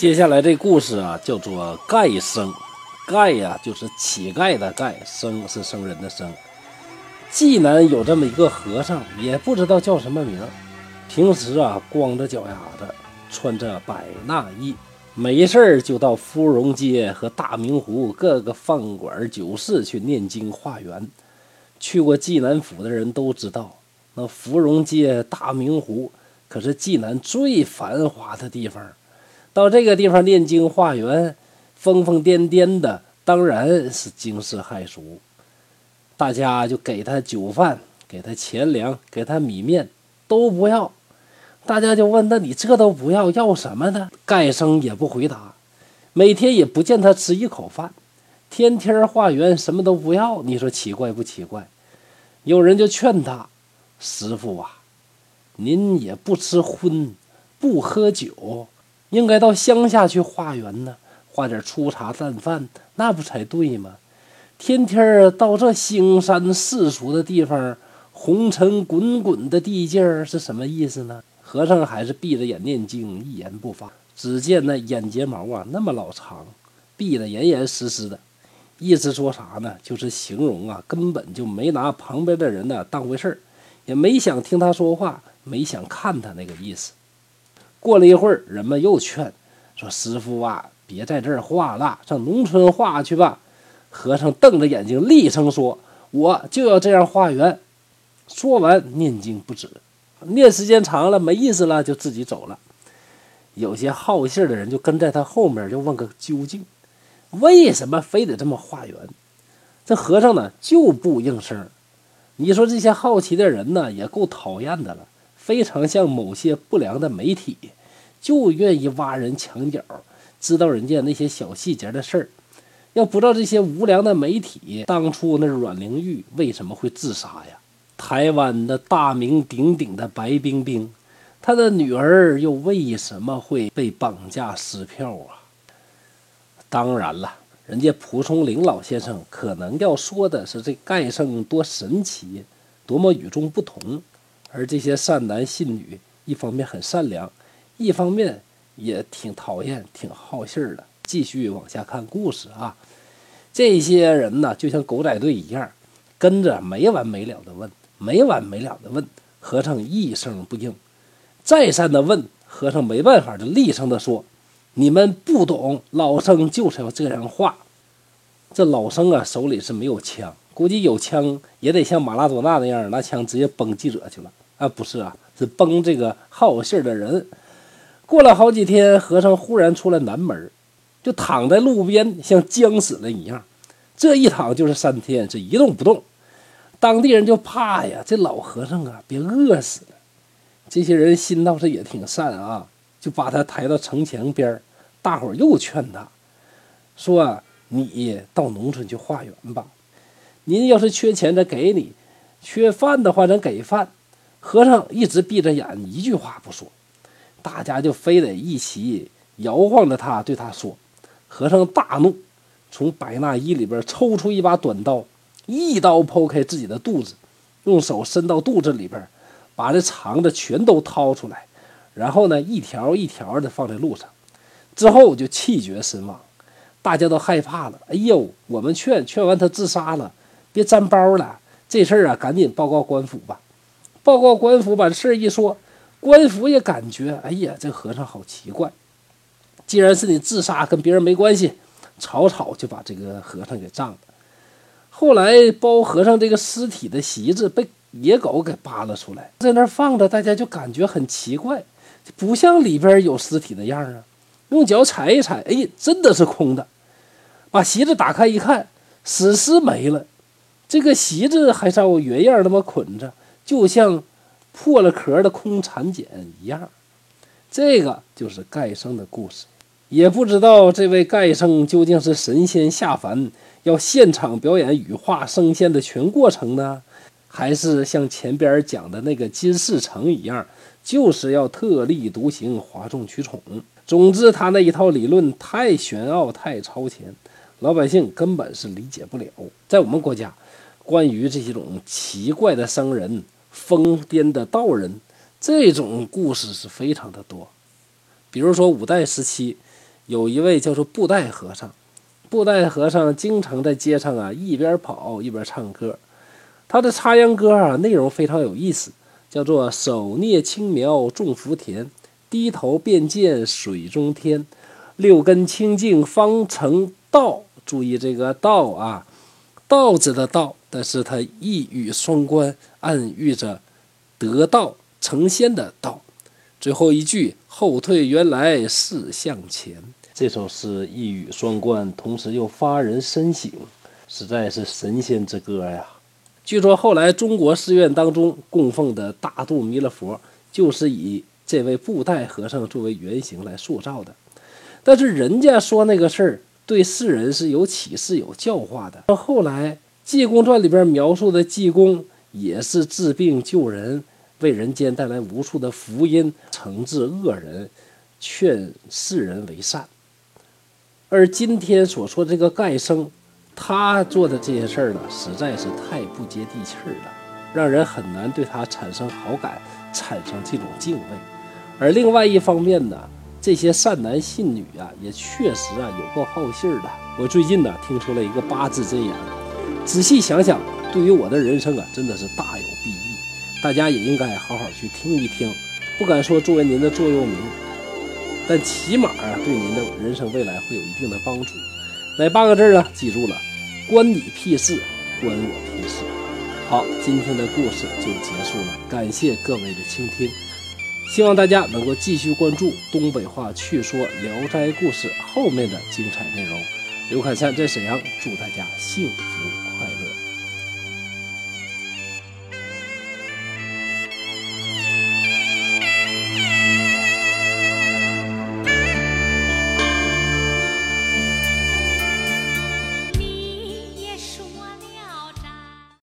接下来这故事啊，叫做盖生。盖呀，就是乞丐的盖；生是生人的生。济南有这么一个和尚，也不知道叫什么名。平时啊，光着脚丫子，穿着百衲衣，没事儿就到芙蓉街和大明湖各个饭馆酒肆去念经化缘。去过济南府的人都知道，那芙蓉街、大明湖可是济南最繁华的地方。到这个地方念经化缘，疯疯癫癫的，当然是惊世骇俗。大家就给他酒饭，给他钱粮，给他米面，都不要。大家就问：“那你这都不要，要什么呢？”盖生也不回答，每天也不见他吃一口饭，天天化缘，什么都不要。你说奇怪不奇怪？有人就劝他：“师傅啊，您也不吃荤，不喝酒。”应该到乡下去化缘呢，化点粗茶淡饭，那不才对吗？天天到这腥山世俗的地方，红尘滚滚的地界儿是什么意思呢？和尚还是闭着眼念经，一言不发。只见那眼睫毛啊，那么老长，闭得严严实实的，意思说啥呢？就是形容啊，根本就没拿旁边的人呢当回事儿，也没想听他说话，没想看他那个意思。过了一会儿，人们又劝说：“师傅啊，别在这儿画了，上农村画去吧。”和尚瞪着眼睛，厉声说：“我就要这样化缘。”说完，念经不止，念时间长了没意思了，就自己走了。有些好信的人就跟在他后面，就问个究竟：为什么非得这么化缘？这和尚呢就不应声。你说这些好奇的人呢，也够讨厌的了。非常像某些不良的媒体，就愿意挖人墙角，知道人家那些小细节的事儿。要不知道这些无良的媒体，当初那阮玲玉为什么会自杀呀？台湾的大名鼎鼎的白冰冰，她的女儿又为什么会被绑架撕票啊？当然了，人家蒲松龄老先生可能要说的是这盖圣多神奇，多么与众不同。而这些善男信女，一方面很善良，一方面也挺讨厌、挺好信儿的。继续往下看故事啊，这些人呢，就像狗仔队一样，跟着没完没了的问，没完没了的问。和尚一声不应，再三的问，和尚没办法，就厉声的说：“你们不懂，老僧就是要这样画。”这老僧啊，手里是没有枪，估计有枪也得像马拉多纳那样，拿枪直接崩记者去了。啊，不是啊，是崩这个好信儿的人。过了好几天，和尚忽然出了南门，就躺在路边，像僵死了一样。这一躺就是三天，是一动不动。当地人就怕呀，这老和尚啊，别饿死了。这些人心倒是也挺善啊，就把他抬到城墙边。大伙又劝他说：“你到农村去化缘吧。您要是缺钱，咱给你；缺饭的话，咱给饭。”和尚一直闭着眼，一句话不说，大家就非得一起摇晃着他，对他说：“和尚大怒，从百衲衣里边抽出一把短刀，一刀剖开自己的肚子，用手伸到肚子里边，把这肠子全都掏出来，然后呢，一条一条的放在路上，之后就气绝身亡。大家都害怕了。哎呦，我们劝劝完他自杀了，别沾包了。这事儿啊，赶紧报告官府吧。”报告官府，把事儿一说，官府也感觉，哎呀，这和尚好奇怪。既然是你自杀，跟别人没关系，草草就把这个和尚给葬了。后来包和尚这个尸体的席子被野狗给扒了出来，在那儿放着，大家就感觉很奇怪，不像里边有尸体的样啊。用脚踩一踩，哎，真的是空的。把席子打开一看，死尸没了，这个席子还照原样那么捆着。就像破了壳的空蚕茧一样，这个就是盖生的故事。也不知道这位盖生究竟是神仙下凡，要现场表演羽化升仙的全过程呢，还是像前边讲的那个金世成一样，就是要特立独行、哗众取宠。总之，他那一套理论太玄奥、太超前，老百姓根本是理解不了。在我们国家，关于这些种奇怪的僧人。疯癫的道人，这种故事是非常的多。比如说，五代时期有一位叫做布袋和尚。布袋和尚经常在街上啊一边跑一边唱歌，他的插秧歌啊内容非常有意思，叫做“手捏青苗种福田，低头便见水中天，六根清净方成道”。注意这个“道”啊，“道”字的“道”，但是它一语双关，暗喻着得道成仙的道。最后一句“后退原来是向前”。这首诗一语双关，同时又发人深省，实在是神仙之歌呀！据说后来中国寺院当中供奉的大肚弥勒佛，就是以这位布袋和尚作为原型来塑造的。但是人家说那个事儿对世人是有启示、有教化的。到后来《济公传》里边描述的济公也是治病救人，为人间带来无数的福音，惩治恶人，劝世人为善。而今天所说这个盖生，他做的这些事儿呢，实在是太不接地气儿了，让人很难对他产生好感，产生这种敬畏。而另外一方面呢，这些善男信女啊，也确实啊有够好信儿的。我最近呢听出了一个八字真言，仔细想想，对于我的人生啊，真的是大有裨益。大家也应该好好去听一听，不敢说作为您的座右铭。但起码啊，对您的人生未来会有一定的帮助。哪八个字呢？记住了，关你屁事，关我屁事。好，今天的故事就结束了，感谢各位的倾听，希望大家能够继续关注东北话趣说《聊斋故事》后面的精彩内容。刘凯灿在沈阳，祝大家幸福。